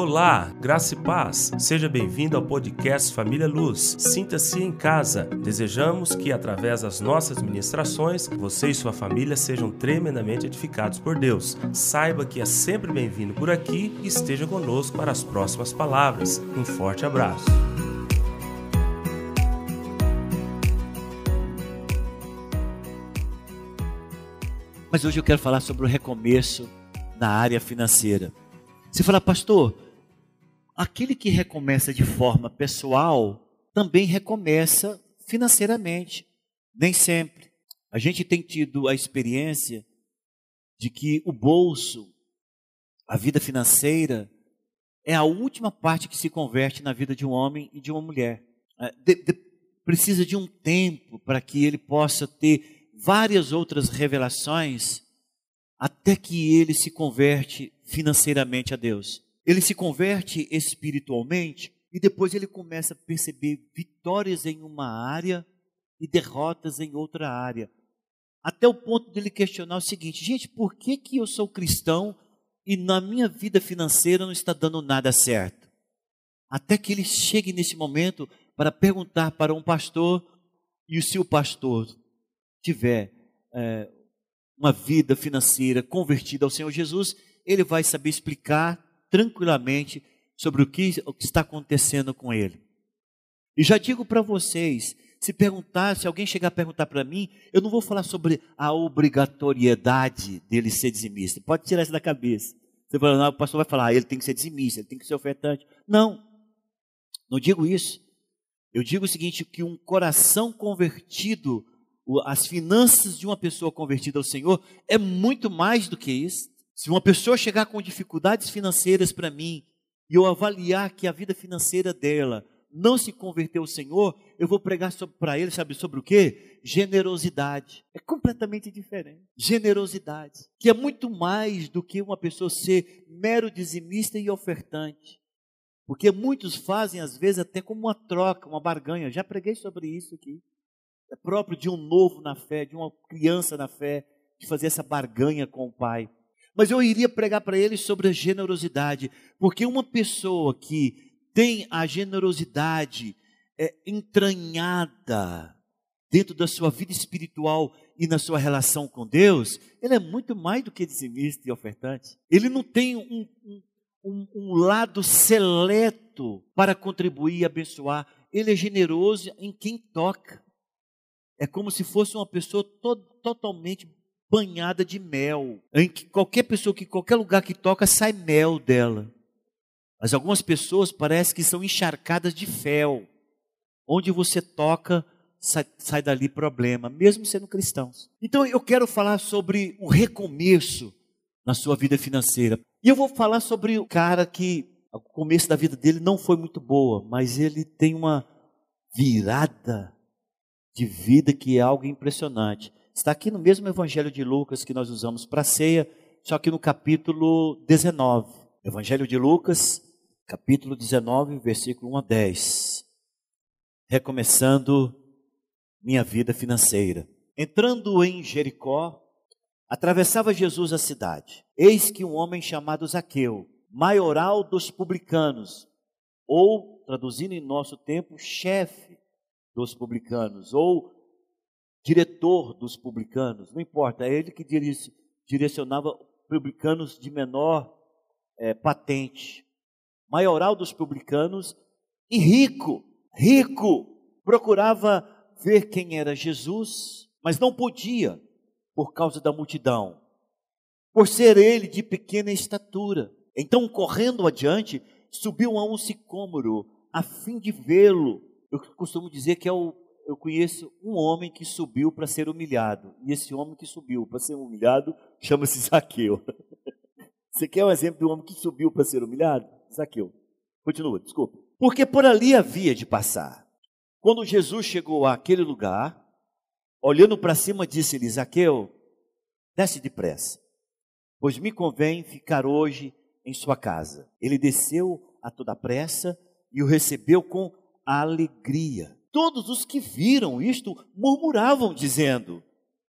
Olá, graça e paz. Seja bem-vindo ao podcast Família Luz. Sinta-se em casa. Desejamos que, através das nossas ministrações, você e sua família sejam tremendamente edificados por Deus. Saiba que é sempre bem-vindo por aqui e esteja conosco para as próximas palavras. Um forte abraço. Mas hoje eu quero falar sobre o recomeço na área financeira. Você fala, pastor, aquele que recomeça de forma pessoal também recomeça financeiramente. Nem sempre. A gente tem tido a experiência de que o bolso, a vida financeira, é a última parte que se converte na vida de um homem e de uma mulher. É, de, de, precisa de um tempo para que ele possa ter várias outras revelações até que ele se converte financeiramente a Deus. Ele se converte espiritualmente e depois ele começa a perceber vitórias em uma área e derrotas em outra área. Até o ponto de ele questionar o seguinte: gente, por que, que eu sou cristão e na minha vida financeira não está dando nada certo? Até que ele chegue nesse momento para perguntar para um pastor, e se o pastor tiver é, uma vida financeira convertida ao Senhor Jesus, ele vai saber explicar tranquilamente sobre o que, o que está acontecendo com ele. E já digo para vocês, se perguntar, se alguém chegar a perguntar para mim, eu não vou falar sobre a obrigatoriedade dele ser dizimista. Pode tirar isso da cabeça. Você fala, não, o pastor vai falar, ah, ele tem que ser dizimista, ele tem que ser ofertante. Não, não digo isso. Eu digo o seguinte, que um coração convertido as finanças de uma pessoa convertida ao Senhor é muito mais do que isso. Se uma pessoa chegar com dificuldades financeiras para mim e eu avaliar que a vida financeira dela não se converteu ao Senhor, eu vou pregar para ele, sabe sobre o que? Generosidade. É completamente diferente. Generosidade. Que é muito mais do que uma pessoa ser mero dizimista e ofertante. Porque muitos fazem, às vezes, até como uma troca, uma barganha. Já preguei sobre isso aqui é próprio de um novo na fé, de uma criança na fé, de fazer essa barganha com o pai. Mas eu iria pregar para eles sobre a generosidade, porque uma pessoa que tem a generosidade é, entranhada dentro da sua vida espiritual e na sua relação com Deus, ele é muito mais do que dizimista e ofertante. Ele não tem um, um, um lado seleto para contribuir e abençoar. Ele é generoso em quem toca. É como se fosse uma pessoa to totalmente banhada de mel. Em que qualquer pessoa que qualquer lugar que toca sai mel dela. Mas algumas pessoas parecem que são encharcadas de fel. Onde você toca, sai, sai dali problema, mesmo sendo cristãos. Então eu quero falar sobre o recomeço na sua vida financeira. E eu vou falar sobre o cara que o começo da vida dele não foi muito boa, mas ele tem uma virada de vida que é algo impressionante. Está aqui no mesmo Evangelho de Lucas que nós usamos para ceia, só que no capítulo 19. Evangelho de Lucas, capítulo 19, versículo 1 a 10. Recomeçando minha vida financeira. Entrando em Jericó, atravessava Jesus a cidade. Eis que um homem chamado Zaqueu, maioral dos publicanos, ou, traduzindo em nosso tempo, chefe dos publicanos, ou diretor dos publicanos, não importa, é ele que direcionava publicanos de menor é, patente, maioral dos publicanos e rico, rico, procurava ver quem era Jesus, mas não podia por causa da multidão, por ser ele de pequena estatura. Então, correndo adiante, subiu a um sicômoro a fim de vê-lo, eu costumo dizer que é o, eu conheço um homem que subiu para ser humilhado. E esse homem que subiu para ser humilhado chama-se Zaqueu. Você quer um exemplo de um homem que subiu para ser humilhado? Zaqueu. Continua, desculpa. Porque por ali havia de passar. Quando Jesus chegou àquele lugar, olhando para cima, disse-lhe: Zaqueu, desce depressa, pois me convém ficar hoje em sua casa. Ele desceu a toda pressa e o recebeu com alegria. Todos os que viram isto murmuravam, dizendo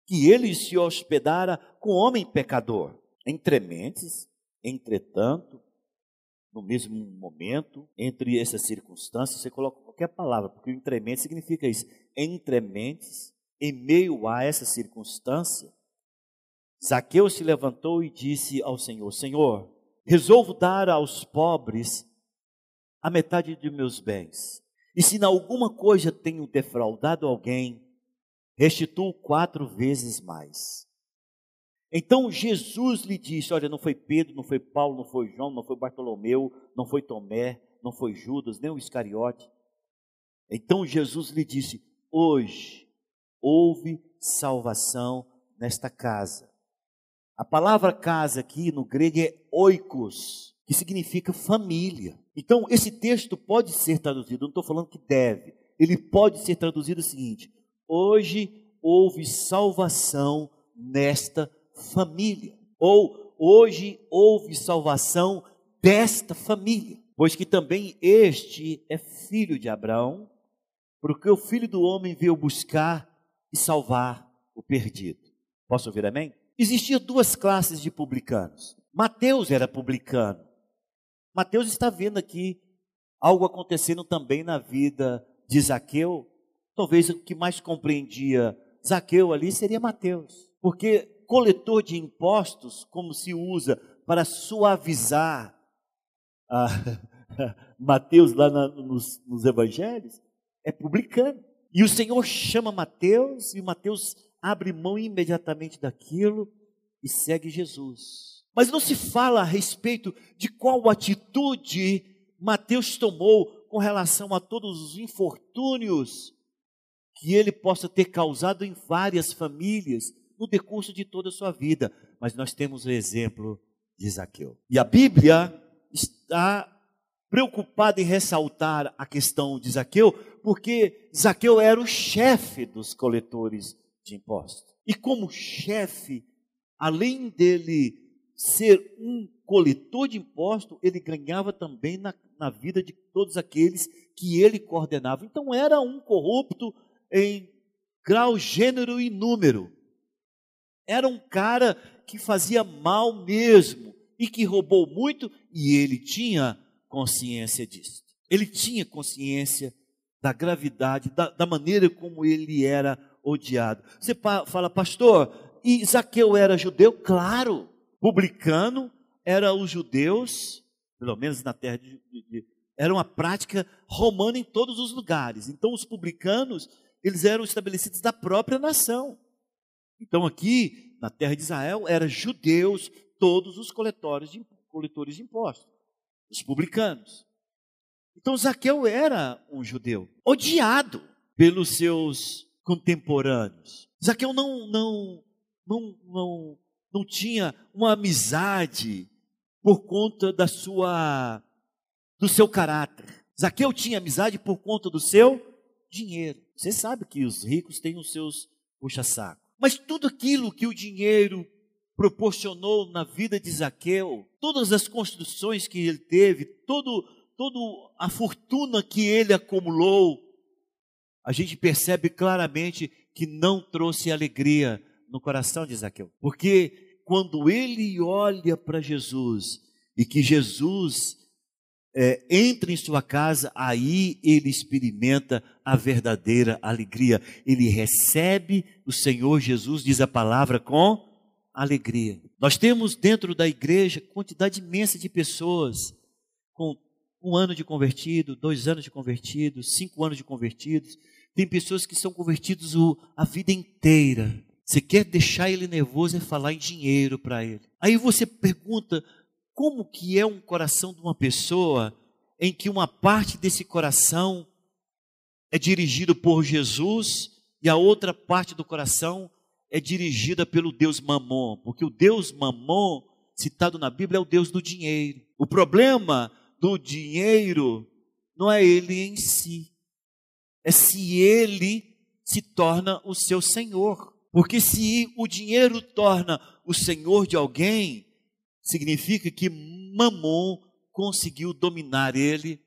que ele se hospedara com homem pecador. Entre mentes, entretanto, no mesmo momento, entre essas circunstâncias, você coloca qualquer palavra, porque o entremente significa isso. Entrementes, em meio a essa circunstância, Zaqueu se levantou e disse ao Senhor: Senhor, resolvo dar aos pobres a metade de meus bens. E se em alguma coisa tenho defraudado alguém, restituo quatro vezes mais. Então Jesus lhe disse: Olha, não foi Pedro, não foi Paulo, não foi João, não foi Bartolomeu, não foi Tomé, não foi Judas, nem o Iscariote. Então Jesus lhe disse: Hoje houve salvação nesta casa. A palavra casa aqui no grego é oikos, que significa família. Então, esse texto pode ser traduzido, não estou falando que deve, ele pode ser traduzido o seguinte: hoje houve salvação nesta família. Ou hoje houve salvação desta família. Pois que também este é filho de Abraão, porque o filho do homem veio buscar e salvar o perdido. Posso ouvir amém? Existiam duas classes de publicanos. Mateus era publicano. Mateus está vendo aqui algo acontecendo também na vida de Zaqueu. Talvez o que mais compreendia Zaqueu ali seria Mateus. Porque coletor de impostos, como se usa para suavizar a, Mateus lá na, nos, nos evangelhos, é publicano. E o Senhor chama Mateus, e o Mateus abre mão imediatamente daquilo e segue Jesus. Mas não se fala a respeito de qual atitude Mateus tomou com relação a todos os infortúnios que ele possa ter causado em várias famílias no decurso de toda a sua vida. Mas nós temos o exemplo de Zaqueu. E a Bíblia está preocupada em ressaltar a questão de Zaqueu, porque Zaqueu era o chefe dos coletores de impostos. E como chefe, além dele ser um coletor de impostos, ele ganhava também na, na vida de todos aqueles que ele coordenava. Então era um corrupto em grau, gênero e número. Era um cara que fazia mal mesmo e que roubou muito, e ele tinha consciência disso. Ele tinha consciência da gravidade, da, da maneira como ele era odiado. Você fala, pastor, e Zaqueu era judeu? Claro. Publicano era os judeus, pelo menos na terra de, de, era uma prática romana em todos os lugares. Então os publicanos, eles eram estabelecidos da própria nação. Então aqui, na terra de Israel, eram judeus todos os coletores de, coletores de impostos, os publicanos. Então Zaqueu era um judeu, odiado pelos seus contemporâneos. Zaqueu não, não, não, não, não tinha uma amizade por conta da sua, do seu caráter. Zaqueu tinha amizade por conta do seu dinheiro. Você sabe que os ricos têm os seus puxa-saco. Mas tudo aquilo que o dinheiro proporcionou na vida de Zaqueu, todas as construções que ele teve, todo, todo a fortuna que ele acumulou, a gente percebe claramente que não trouxe alegria no coração de Zaqueu. Porque quando ele olha para Jesus e que Jesus é, entra em sua casa, aí ele experimenta a verdadeira alegria. Ele recebe o Senhor Jesus, diz a palavra, com alegria. Nós temos dentro da igreja quantidade imensa de pessoas com um ano de convertido, dois anos de convertido, cinco anos de convertidos. Tem pessoas que são convertidos a vida inteira. Você quer deixar ele nervoso e falar em dinheiro para ele. Aí você pergunta, como que é um coração de uma pessoa em que uma parte desse coração é dirigido por Jesus e a outra parte do coração é dirigida pelo Deus Mamon, porque o Deus Mamon, citado na Bíblia, é o Deus do dinheiro. O problema do dinheiro não é ele em si, é se ele se torna o seu senhor. Porque se o dinheiro torna o senhor de alguém, significa que Mamon conseguiu dominar ele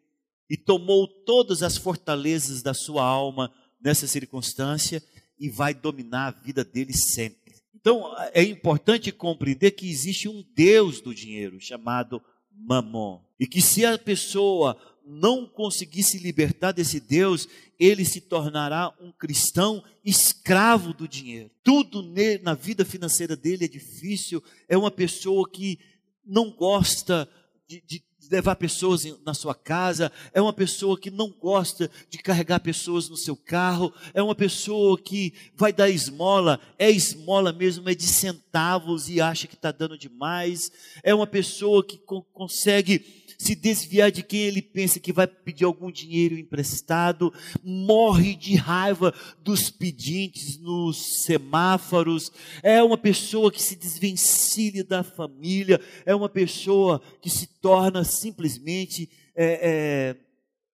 e tomou todas as fortalezas da sua alma nessa circunstância e vai dominar a vida dele sempre. Então, é importante compreender que existe um Deus do dinheiro chamado mamon. E que se a pessoa não conseguir se libertar desse Deus, ele se tornará um cristão escravo do dinheiro. Tudo na vida financeira dele é difícil, é uma pessoa que não gosta de, de levar pessoas na sua casa, é uma pessoa que não gosta de carregar pessoas no seu carro, é uma pessoa que vai dar esmola, é esmola mesmo, é de centavos e acha que está dando demais, é uma pessoa que consegue se desviar de quem ele pensa que vai pedir algum dinheiro emprestado, morre de raiva dos pedintes nos semáforos, é uma pessoa que se desvencilha da família, é uma pessoa que se torna simplesmente é, é,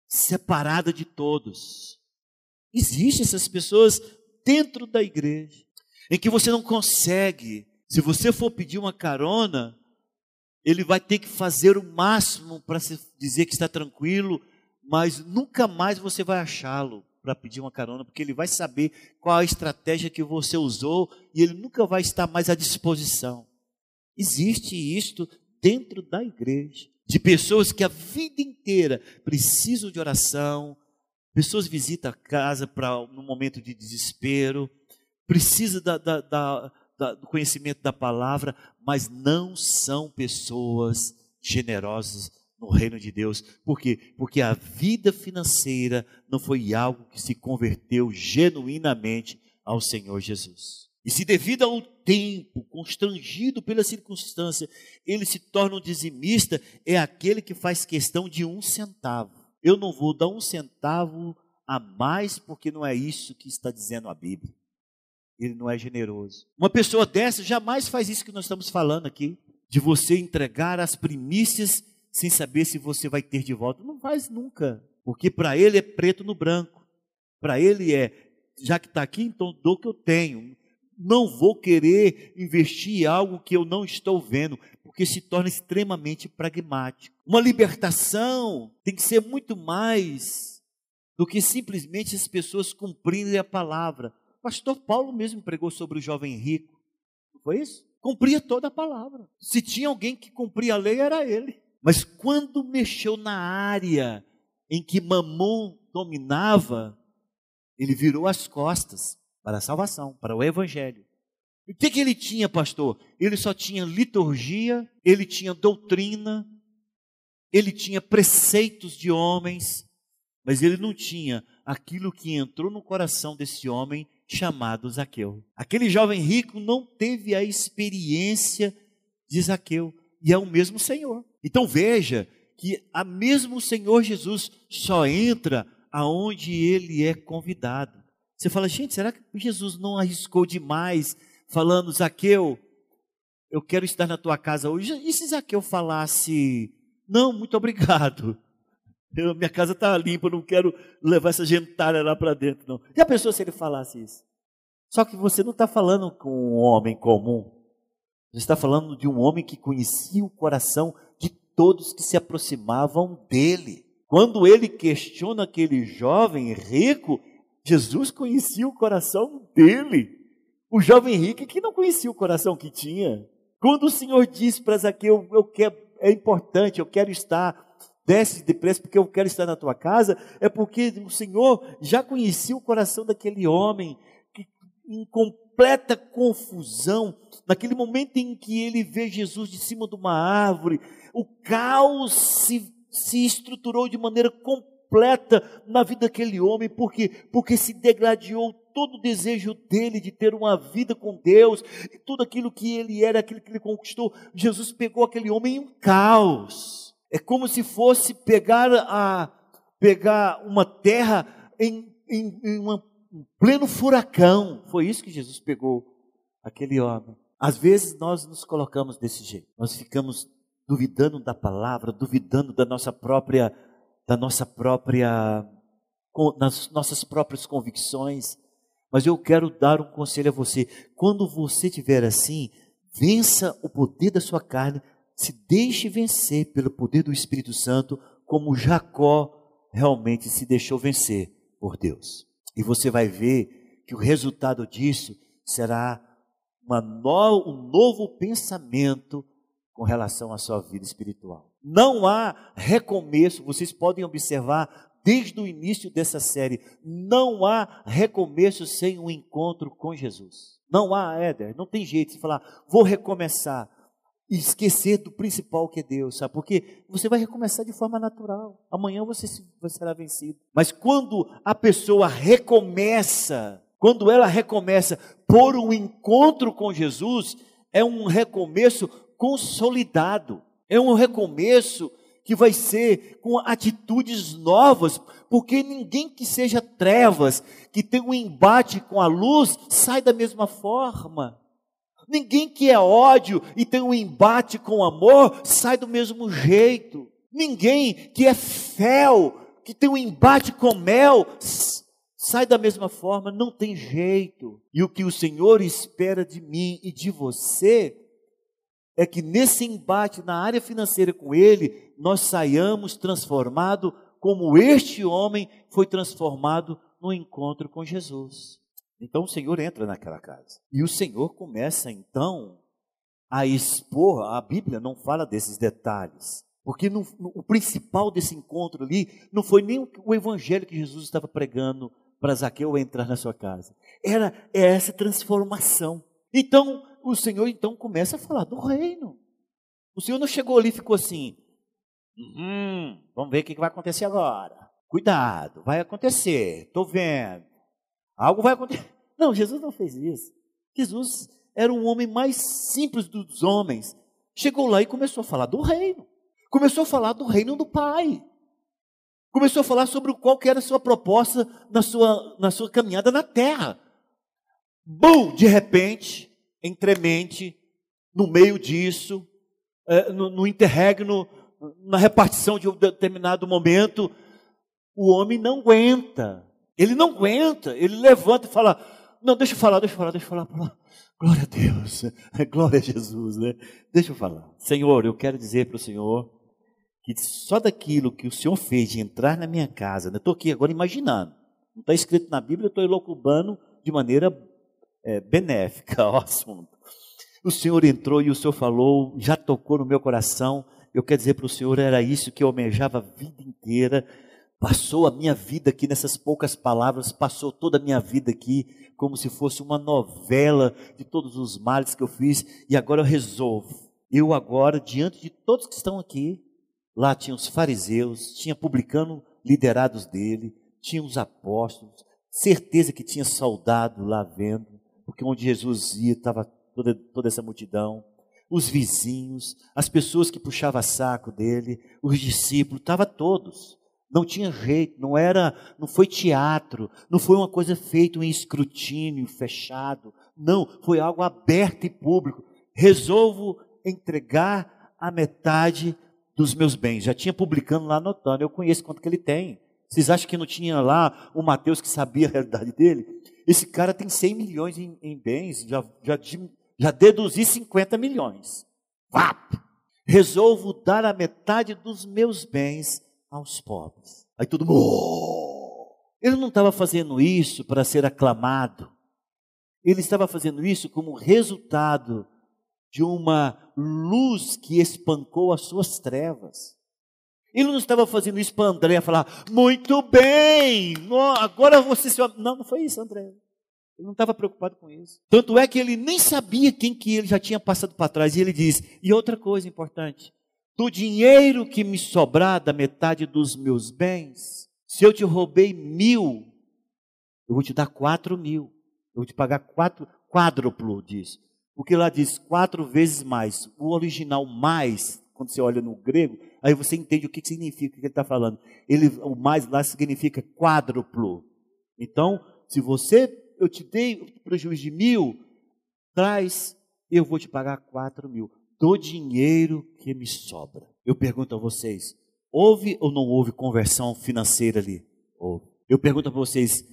separada de todos. Existem essas pessoas dentro da igreja, em que você não consegue, se você for pedir uma carona, ele vai ter que fazer o máximo para dizer que está tranquilo, mas nunca mais você vai achá-lo para pedir uma carona, porque ele vai saber qual a estratégia que você usou e ele nunca vai estar mais à disposição. Existe isto dentro da igreja, de pessoas que a vida inteira precisam de oração, pessoas visitam a casa para no momento de desespero, precisa da, da, da do conhecimento da palavra, mas não são pessoas generosas no reino de Deus. Por quê? Porque a vida financeira não foi algo que se converteu genuinamente ao Senhor Jesus. E se devido ao tempo, constrangido pela circunstância, ele se torna um dizimista, é aquele que faz questão de um centavo. Eu não vou dar um centavo a mais, porque não é isso que está dizendo a Bíblia ele não é generoso. Uma pessoa dessa jamais faz isso que nós estamos falando aqui, de você entregar as primícias sem saber se você vai ter de volta. Não faz nunca, porque para ele é preto no branco. Para ele é, já que está aqui, então dou o que eu tenho. Não vou querer investir em algo que eu não estou vendo, porque se torna extremamente pragmático. Uma libertação tem que ser muito mais do que simplesmente as pessoas cumprirem a palavra pastor Paulo mesmo pregou sobre o jovem rico. Não foi isso? Cumpria toda a palavra. Se tinha alguém que cumpria a lei, era ele. Mas quando mexeu na área em que Mamon dominava, ele virou as costas para a salvação, para o evangelho. E o que, que ele tinha, pastor? Ele só tinha liturgia, ele tinha doutrina, ele tinha preceitos de homens, mas ele não tinha aquilo que entrou no coração desse homem chamado Zaqueu. Aquele jovem rico não teve a experiência de Zaqueu, e é o mesmo Senhor. Então veja que a mesmo Senhor Jesus só entra aonde ele é convidado. Você fala, gente, será que Jesus não arriscou demais falando, Zaqueu, eu quero estar na tua casa hoje? E se Zaqueu falasse, não, muito obrigado, eu, minha casa está limpa, eu não quero levar essa gentalha lá para dentro, não. E a pessoa se ele falasse isso? Só que você não está falando com um homem comum. Você está falando de um homem que conhecia o coração de todos que se aproximavam dele. Quando ele questiona aquele jovem rico, Jesus conhecia o coração dele. O jovem rico que não conhecia o coração que tinha. Quando o Senhor diz para Zaqueu, eu quero, é importante, eu quero estar desce depressa porque eu quero estar na tua casa, é porque o Senhor já conhecia o coração daquele homem, que em completa confusão, naquele momento em que ele vê Jesus de cima de uma árvore, o caos se, se estruturou de maneira completa na vida daquele homem, porque, porque se degladiou todo o desejo dele de ter uma vida com Deus, e tudo aquilo que ele era, aquilo que ele conquistou, Jesus pegou aquele homem em um caos é como se fosse pegar, a, pegar uma terra em, em, em uma, um pleno furacão. Foi isso que Jesus pegou aquele homem. Às vezes nós nos colocamos desse jeito. Nós ficamos duvidando da palavra, duvidando da nossa própria, da nossa própria, das nossas próprias convicções. Mas eu quero dar um conselho a você. Quando você estiver assim, vença o poder da sua carne se deixe vencer pelo poder do Espírito Santo, como Jacó realmente se deixou vencer por Deus. E você vai ver que o resultado disso será no, um novo pensamento com relação à sua vida espiritual. Não há recomeço, vocês podem observar desde o início dessa série, não há recomeço sem um encontro com Jesus. Não há, Éder, não tem jeito de falar, vou recomeçar e esquecer do principal que é Deus, sabe? Porque você vai recomeçar de forma natural. Amanhã você será vencido. Mas quando a pessoa recomeça, quando ela recomeça por um encontro com Jesus, é um recomeço consolidado. É um recomeço que vai ser com atitudes novas, porque ninguém que seja trevas, que tem um embate com a luz, sai da mesma forma. Ninguém que é ódio e tem um embate com amor, sai do mesmo jeito. Ninguém que é fel, que tem um embate com mel, sai da mesma forma, não tem jeito. E o que o Senhor espera de mim e de você é que nesse embate na área financeira com Ele, nós saiamos transformado como este homem foi transformado no encontro com Jesus. Então o Senhor entra naquela casa. E o Senhor começa então a expor, a Bíblia não fala desses detalhes. Porque no, no, o principal desse encontro ali não foi nem o, o evangelho que Jesus estava pregando para Zaqueu entrar na sua casa. Era é essa transformação. Então, o Senhor então começa a falar do reino. O Senhor não chegou ali e ficou assim, hum, vamos ver o que vai acontecer agora. Cuidado, vai acontecer, estou vendo. Algo vai acontecer. Não, Jesus não fez isso. Jesus era um homem mais simples dos homens. Chegou lá e começou a falar do reino. Começou a falar do reino do Pai. Começou a falar sobre qual era a sua proposta na sua, na sua caminhada na terra. Bum, de repente, entremente, no meio disso, é, no, no interregno, na repartição de um determinado momento, o homem não aguenta. Ele não aguenta, ele levanta e fala: Não, deixa eu falar, deixa eu falar, deixa eu falar. Glória a Deus, glória a Jesus, né? Deixa eu falar. Senhor, eu quero dizer para o Senhor que só daquilo que o Senhor fez de entrar na minha casa, né? estou aqui agora imaginando, não está escrito na Bíblia, eu estou elocubando de maneira é, benéfica ao assunto. O Senhor entrou e o Senhor falou, já tocou no meu coração. Eu quero dizer para o Senhor, era isso que eu almejava a vida inteira Passou a minha vida aqui nessas poucas palavras, passou toda a minha vida aqui como se fosse uma novela de todos os males que eu fiz e agora eu resolvo. Eu agora, diante de todos que estão aqui, lá tinha os fariseus, tinha publicano liderados dele, tinha os apóstolos, certeza que tinha soldado lá vendo, porque onde Jesus ia estava toda, toda essa multidão, os vizinhos, as pessoas que puxavam saco dele, os discípulos, estava todos. Não tinha jeito, não era, não foi teatro, não foi uma coisa feita em escrutínio fechado. Não, foi algo aberto e público. Resolvo entregar a metade dos meus bens. Já tinha publicando lá anotando. Eu conheço quanto que ele tem. Vocês acham que não tinha lá o Mateus que sabia a realidade dele? Esse cara tem 100 milhões em, em bens, já, já, já deduzi 50 milhões. Vap! Resolvo dar a metade dos meus bens aos pobres. Aí todo mundo. Oh! Ele não estava fazendo isso para ser aclamado. Ele estava fazendo isso como resultado de uma luz que espancou as suas trevas. Ele não estava fazendo isso para André falar, muito bem, agora você se. Não, não foi isso, André. Ele não estava preocupado com isso. Tanto é que ele nem sabia quem que ele já tinha passado para trás. E ele diz: e outra coisa importante, do dinheiro que me sobrar da metade dos meus bens, se eu te roubei mil, eu vou te dar quatro mil. Eu vou te pagar quatro, quádruplo disso. Porque lá diz quatro vezes mais. O original mais, quando você olha no grego, aí você entende o que significa o que ele está falando. Ele, o mais lá significa quádruplo. Então, se você, eu te dei prejuízo de mil, traz, eu vou te pagar quatro mil do dinheiro que me sobra. Eu pergunto a vocês: houve ou não houve conversão financeira ali? Houve. Eu pergunto a vocês: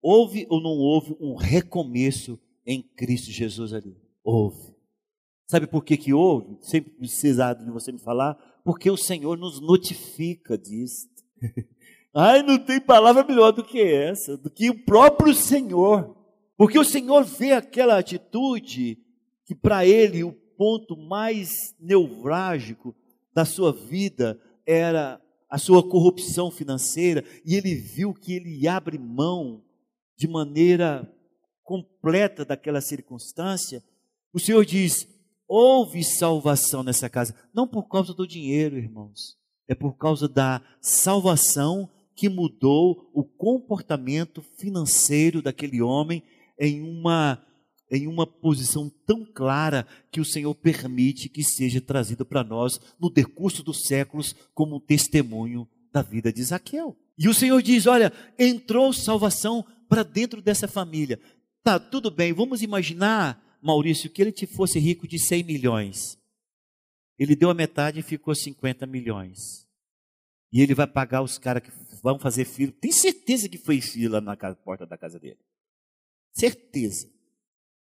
houve ou não houve um recomeço em Cristo Jesus ali? Houve. Sabe por que, que houve? Sempre precisado de você me falar? Porque o Senhor nos notifica disso. Ai, não tem palavra melhor do que essa, do que o próprio Senhor. Porque o Senhor vê aquela atitude que para ele o ponto mais neurálgico da sua vida era a sua corrupção financeira, e ele viu que ele abre mão de maneira completa daquela circunstância, o Senhor diz: houve salvação nessa casa, não por causa do dinheiro, irmãos, é por causa da salvação que mudou o comportamento financeiro daquele homem em uma em uma posição tão clara que o Senhor permite que seja trazido para nós no decurso dos séculos como um testemunho da vida de Zaqueu. E o Senhor diz: Olha, entrou salvação para dentro dessa família. Tá, tudo bem, vamos imaginar, Maurício, que ele te fosse rico de 100 milhões. Ele deu a metade e ficou 50 milhões. E ele vai pagar os caras que vão fazer fila. Tem certeza que foi fila na porta da casa dele. Certeza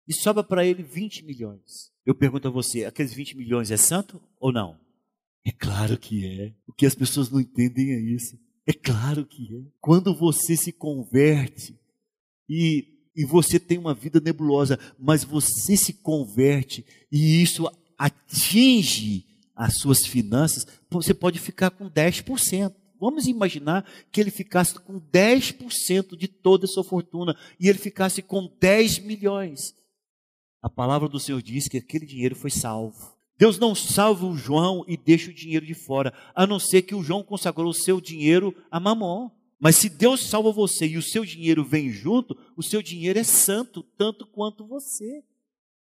e sobra para ele 20 milhões. Eu pergunto a você, aqueles 20 milhões é santo ou não? É claro que é. O que as pessoas não entendem é isso. É claro que é. Quando você se converte e, e você tem uma vida nebulosa, mas você se converte e isso atinge as suas finanças, você pode ficar com 10%. Vamos imaginar que ele ficasse com 10% de toda a sua fortuna e ele ficasse com 10 milhões a palavra do Senhor diz que aquele dinheiro foi salvo. Deus não salva o João e deixa o dinheiro de fora, a não ser que o João consagrou o seu dinheiro a Mamon. Mas se Deus salva você e o seu dinheiro vem junto, o seu dinheiro é santo tanto quanto você.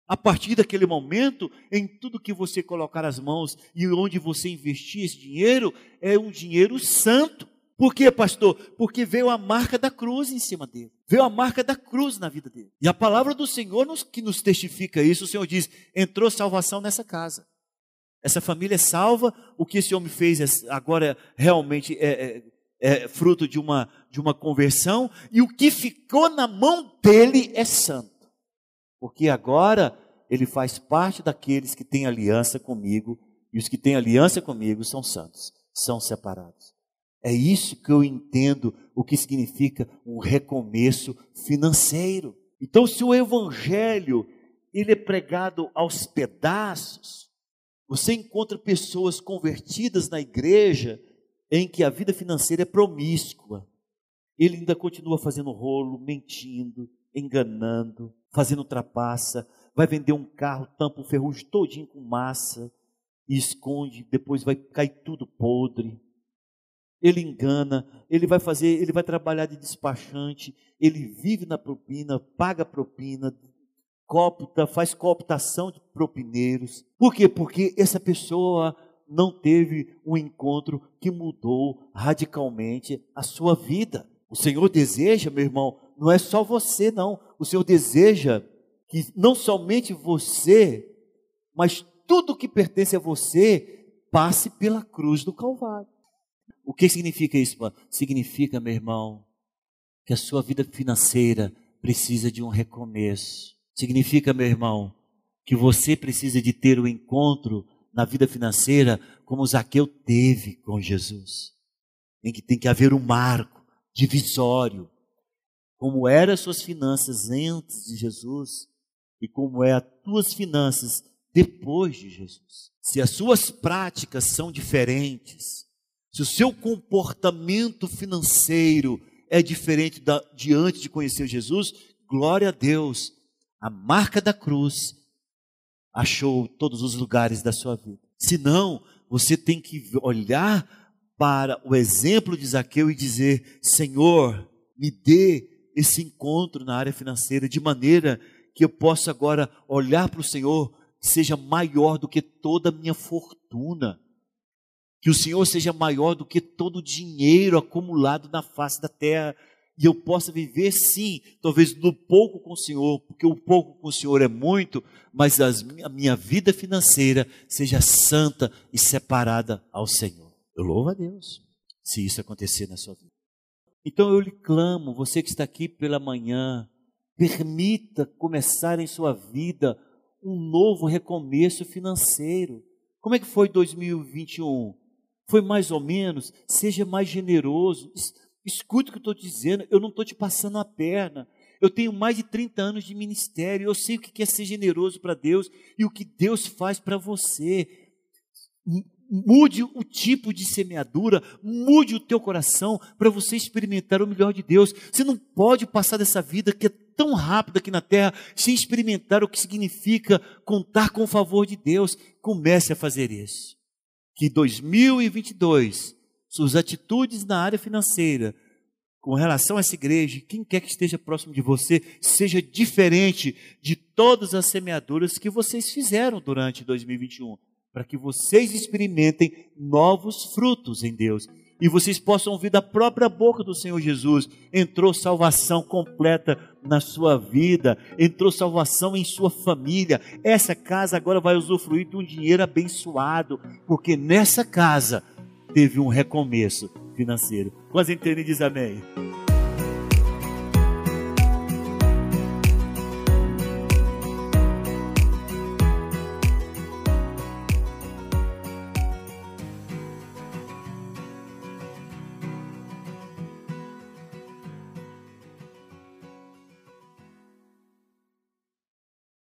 A partir daquele momento, em tudo que você colocar as mãos e onde você investir esse dinheiro, é um dinheiro santo. Por quê, pastor? Porque veio a marca da cruz em cima dele. Veio a marca da cruz na vida dele. E a palavra do Senhor nos, que nos testifica isso, o Senhor diz: entrou salvação nessa casa. Essa família é salva. O que esse homem fez é, agora realmente é, é, é fruto de uma, de uma conversão. E o que ficou na mão dele é santo. Porque agora ele faz parte daqueles que têm aliança comigo. E os que têm aliança comigo são santos, são separados. É isso que eu entendo o que significa um recomeço financeiro. Então, se o evangelho ele é pregado aos pedaços, você encontra pessoas convertidas na igreja em que a vida financeira é promíscua. Ele ainda continua fazendo rolo, mentindo, enganando, fazendo trapaça, vai vender um carro, tampa o ferrugem todinho com massa e esconde, depois vai cair tudo podre ele engana, ele vai fazer, ele vai trabalhar de despachante, ele vive na propina, paga propina, copta, faz cooptação de propineiros. Por quê? Porque essa pessoa não teve um encontro que mudou radicalmente a sua vida. O Senhor deseja, meu irmão, não é só você, não. O Senhor deseja que não somente você, mas tudo que pertence a você passe pela cruz do Calvário. O que significa isso? Significa, meu irmão, que a sua vida financeira precisa de um recomeço. Significa, meu irmão, que você precisa de ter o um encontro na vida financeira como Zaqueu teve com Jesus. Em que tem que haver um marco divisório. Como eram as suas finanças antes de Jesus e como é as tuas finanças depois de Jesus. Se as suas práticas são diferentes, se o seu comportamento financeiro é diferente da, de antes de conhecer Jesus, glória a Deus, a marca da cruz achou todos os lugares da sua vida. Se não, você tem que olhar para o exemplo de Zaqueu e dizer: Senhor, me dê esse encontro na área financeira de maneira que eu possa agora olhar para o Senhor, seja maior do que toda a minha fortuna que o Senhor seja maior do que todo o dinheiro acumulado na face da terra, e eu possa viver sim, talvez no pouco com o Senhor, porque o pouco com o Senhor é muito, mas as, a minha vida financeira seja santa e separada ao Senhor. Eu louvo a Deus se isso acontecer na sua vida. Então eu lhe clamo, você que está aqui pela manhã, permita começar em sua vida um novo recomeço financeiro. Como é que foi 2021? Foi mais ou menos, seja mais generoso. Escute o que eu estou dizendo, eu não estou te passando a perna. Eu tenho mais de 30 anos de ministério, eu sei o que é ser generoso para Deus e o que Deus faz para você. Mude o tipo de semeadura, mude o teu coração para você experimentar o melhor de Deus. Você não pode passar dessa vida que é tão rápida aqui na terra sem experimentar o que significa contar com o favor de Deus. Comece a fazer isso. Que 2022, suas atitudes na área financeira com relação a essa igreja, quem quer que esteja próximo de você, seja diferente de todas as semeaduras que vocês fizeram durante 2021, para que vocês experimentem novos frutos em Deus e vocês possam ouvir da própria boca do Senhor Jesus: entrou salvação completa na sua vida, entrou salvação em sua família. Essa casa agora vai usufruir de um dinheiro abençoado, porque nessa casa teve um recomeço financeiro. Quase entendem diz amém.